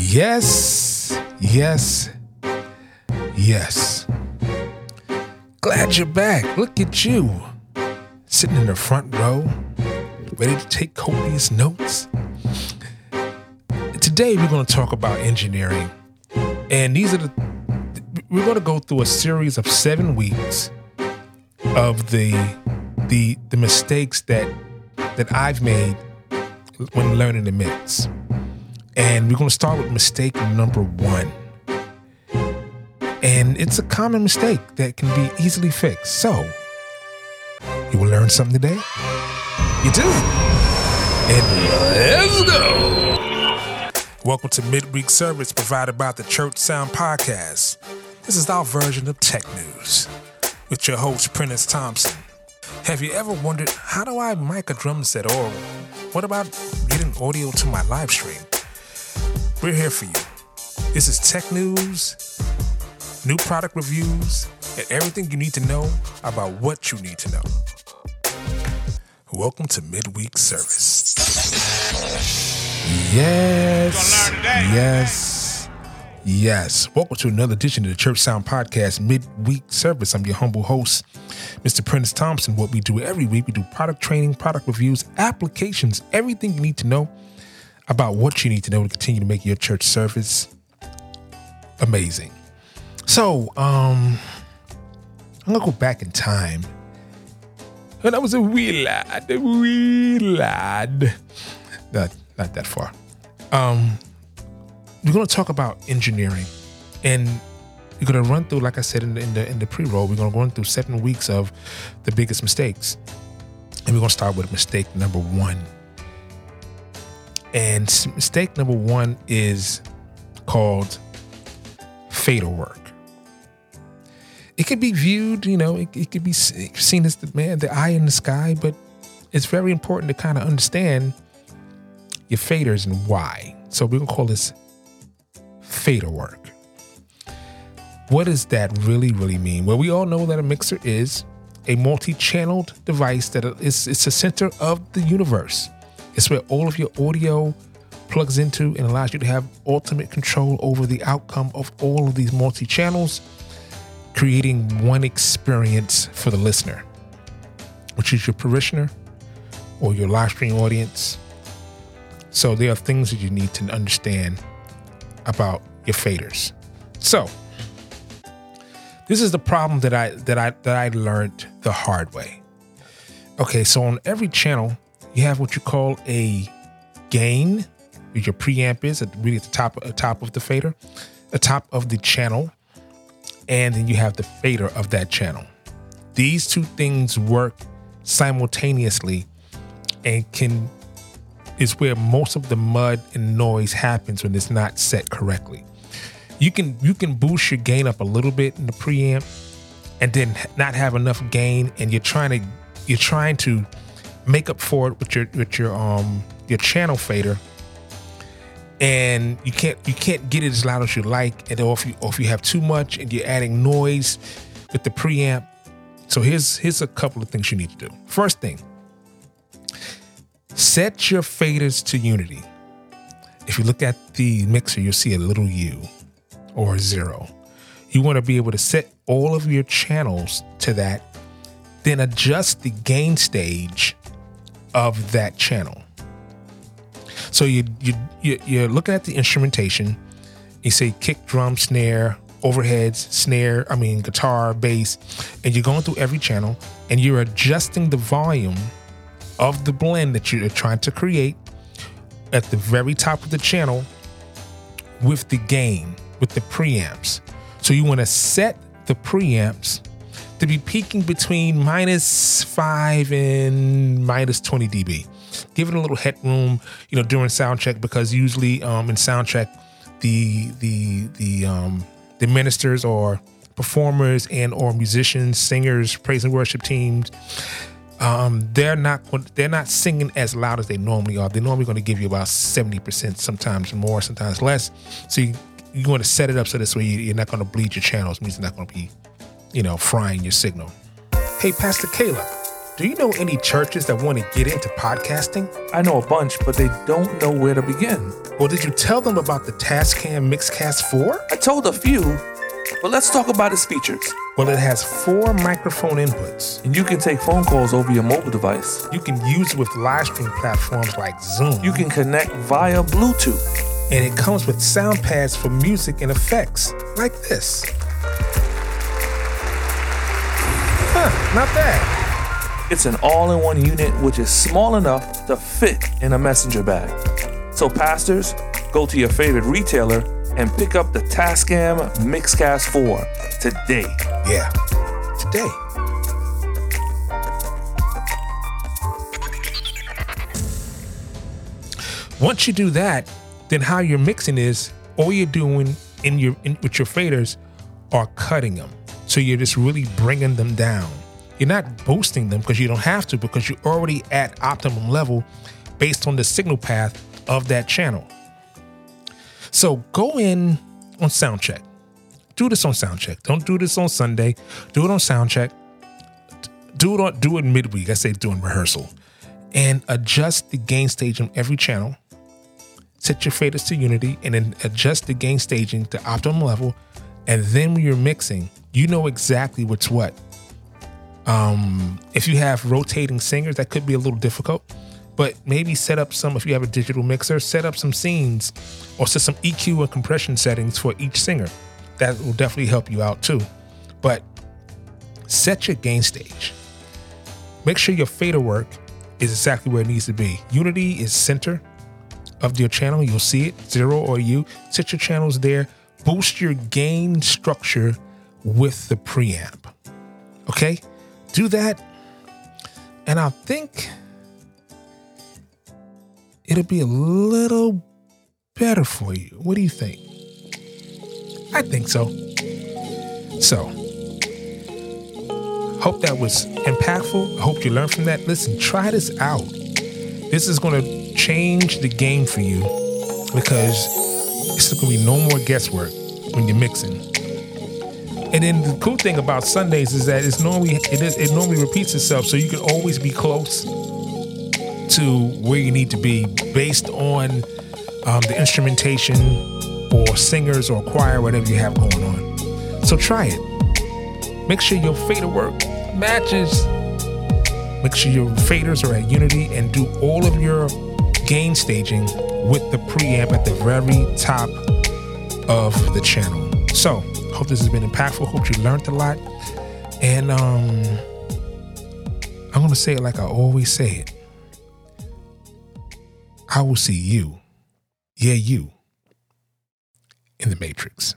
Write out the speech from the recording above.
Yes, yes, yes. Glad you're back. Look at you. Sitting in the front row, ready to take copious notes. Today, we're going to talk about engineering. And these are the, we're going to go through a series of seven weeks of the, the, the mistakes that, that I've made when learning the mix. And we're going to start with mistake number one. And it's a common mistake that can be easily fixed. So, you will learn something today? You do. And let's go. Welcome to Midweek Service provided by the Church Sound Podcast. This is our version of tech news with your host, Prentiss Thompson. Have you ever wondered how do I mic a drum set or what about getting audio to my live stream? We're here for you. This is tech news, new product reviews, and everything you need to know about what you need to know. Welcome to Midweek Service. Yes. Yes. Yes. Welcome to another edition of the Church Sound Podcast Midweek Service. I'm your humble host, Mr. Prentiss Thompson. What we do every week, we do product training, product reviews, applications, everything you need to know about what you need to know to continue to make your church service amazing. So, um, I'm gonna go back in time. When I was a wee lad, a wee lad. Not, not that far. Um, we're gonna talk about engineering, and we're gonna run through, like I said in the in the, in the pre-roll, we're gonna run through seven weeks of the biggest mistakes, and we're gonna start with mistake number one. And mistake number one is called fader work. It could be viewed, you know, it, it could be seen as the man, the eye in the sky, but it's very important to kind of understand your faders and why. So we're gonna call this fader work. What does that really, really mean? Well, we all know that a mixer is a multi-channeled device that is it's the center of the universe. It's where all of your audio plugs into and allows you to have ultimate control over the outcome of all of these multi channels, creating one experience for the listener, which is your parishioner or your live stream audience. So there are things that you need to understand about your faders. So this is the problem that I that I that I learned the hard way. Okay, so on every channel, you have what you call a gain, your preamp is at really at the top, uh, top of the fader, the top of the channel, and then you have the fader of that channel. These two things work simultaneously and can is where most of the mud and noise happens when it's not set correctly. You can you can boost your gain up a little bit in the preamp and then not have enough gain and you're trying to you're trying to make up for it with your with your um your channel fader. And you can't you can't get it as loud as you like. And or if you or if you have too much and you're adding noise with the preamp. So here's here's a couple of things you need to do. First thing set your faders to unity. If you look at the mixer you'll see a little u or zero. You want to be able to set all of your channels to that then adjust the gain stage of that channel. So you you you're looking at the instrumentation. You say kick, drum, snare, overheads, snare. I mean guitar, bass, and you're going through every channel and you're adjusting the volume of the blend that you're trying to create at the very top of the channel with the gain, with the preamps. So you want to set the preamps to be peaking between minus five and minus 20 dB. Give it a little headroom, you know, during sound check because usually um, in sound check, the the the um, the ministers or performers and or musicians, singers, praise and worship teams, um, they're not they're not singing as loud as they normally are. They're normally going to give you about seventy percent, sometimes more, sometimes less. So you you want to set it up so this way you're not going to bleed your channels. You're not going to be you know, frying your signal. Hey, Pastor Caleb, Do you know any churches that want to get into podcasting? I know a bunch, but they don't know where to begin. Well, did you tell them about the Tascam Mixcast 4? I told a few, but let's talk about its features. Well, it has four microphone inputs. And you can take phone calls over your mobile device. You can use it with live stream platforms like Zoom. You can connect via Bluetooth. and it comes with sound pads for music and effects like this. Huh, not bad. It's an all in one unit which is small enough to fit in a messenger bag. So, pastors, go to your favorite retailer and pick up the Tascam Mixcast 4 today. Yeah, today. Once you do that, then how you're mixing is all you're doing in your in, with your faders are cutting them. So you're just really bringing them down. You're not boosting them because you don't have to because you're already at optimum level based on the signal path of that channel. So go in on soundcheck. Do this on soundcheck. Don't do this on Sunday. Do it on soundcheck. Do it on do it midweek. I say doing rehearsal. And adjust the gain stage on every channel. Set your faders to unity and then adjust the gain staging to optimum level. And then when you're mixing, you know exactly what's what. Um, if you have rotating singers, that could be a little difficult, but maybe set up some, if you have a digital mixer, set up some scenes or set some EQ and compression settings for each singer. That will definitely help you out too. But set your gain stage. Make sure your fader work is exactly where it needs to be. Unity is center of your channel. You'll see it, zero or U. Set your channels there. Boost your gain structure with the preamp. Okay? Do that. And I think it'll be a little better for you. What do you think? I think so. So, hope that was impactful. I hope you learned from that. Listen, try this out. This is going to change the game for you because it's going to be no more guesswork when you're mixing. And then the cool thing about Sundays is that it's normally it is it normally repeats itself, so you can always be close to where you need to be based on um, the instrumentation or singers or choir, whatever you have going on. So try it. Make sure your fader work matches. Make sure your faders are at unity and do all of your gain staging with the preamp at the very top of the channel. So, hope this has been impactful. Hope you learned a lot. And um I'm going to say it like I always say it. I will see you, yeah, you, in the Matrix.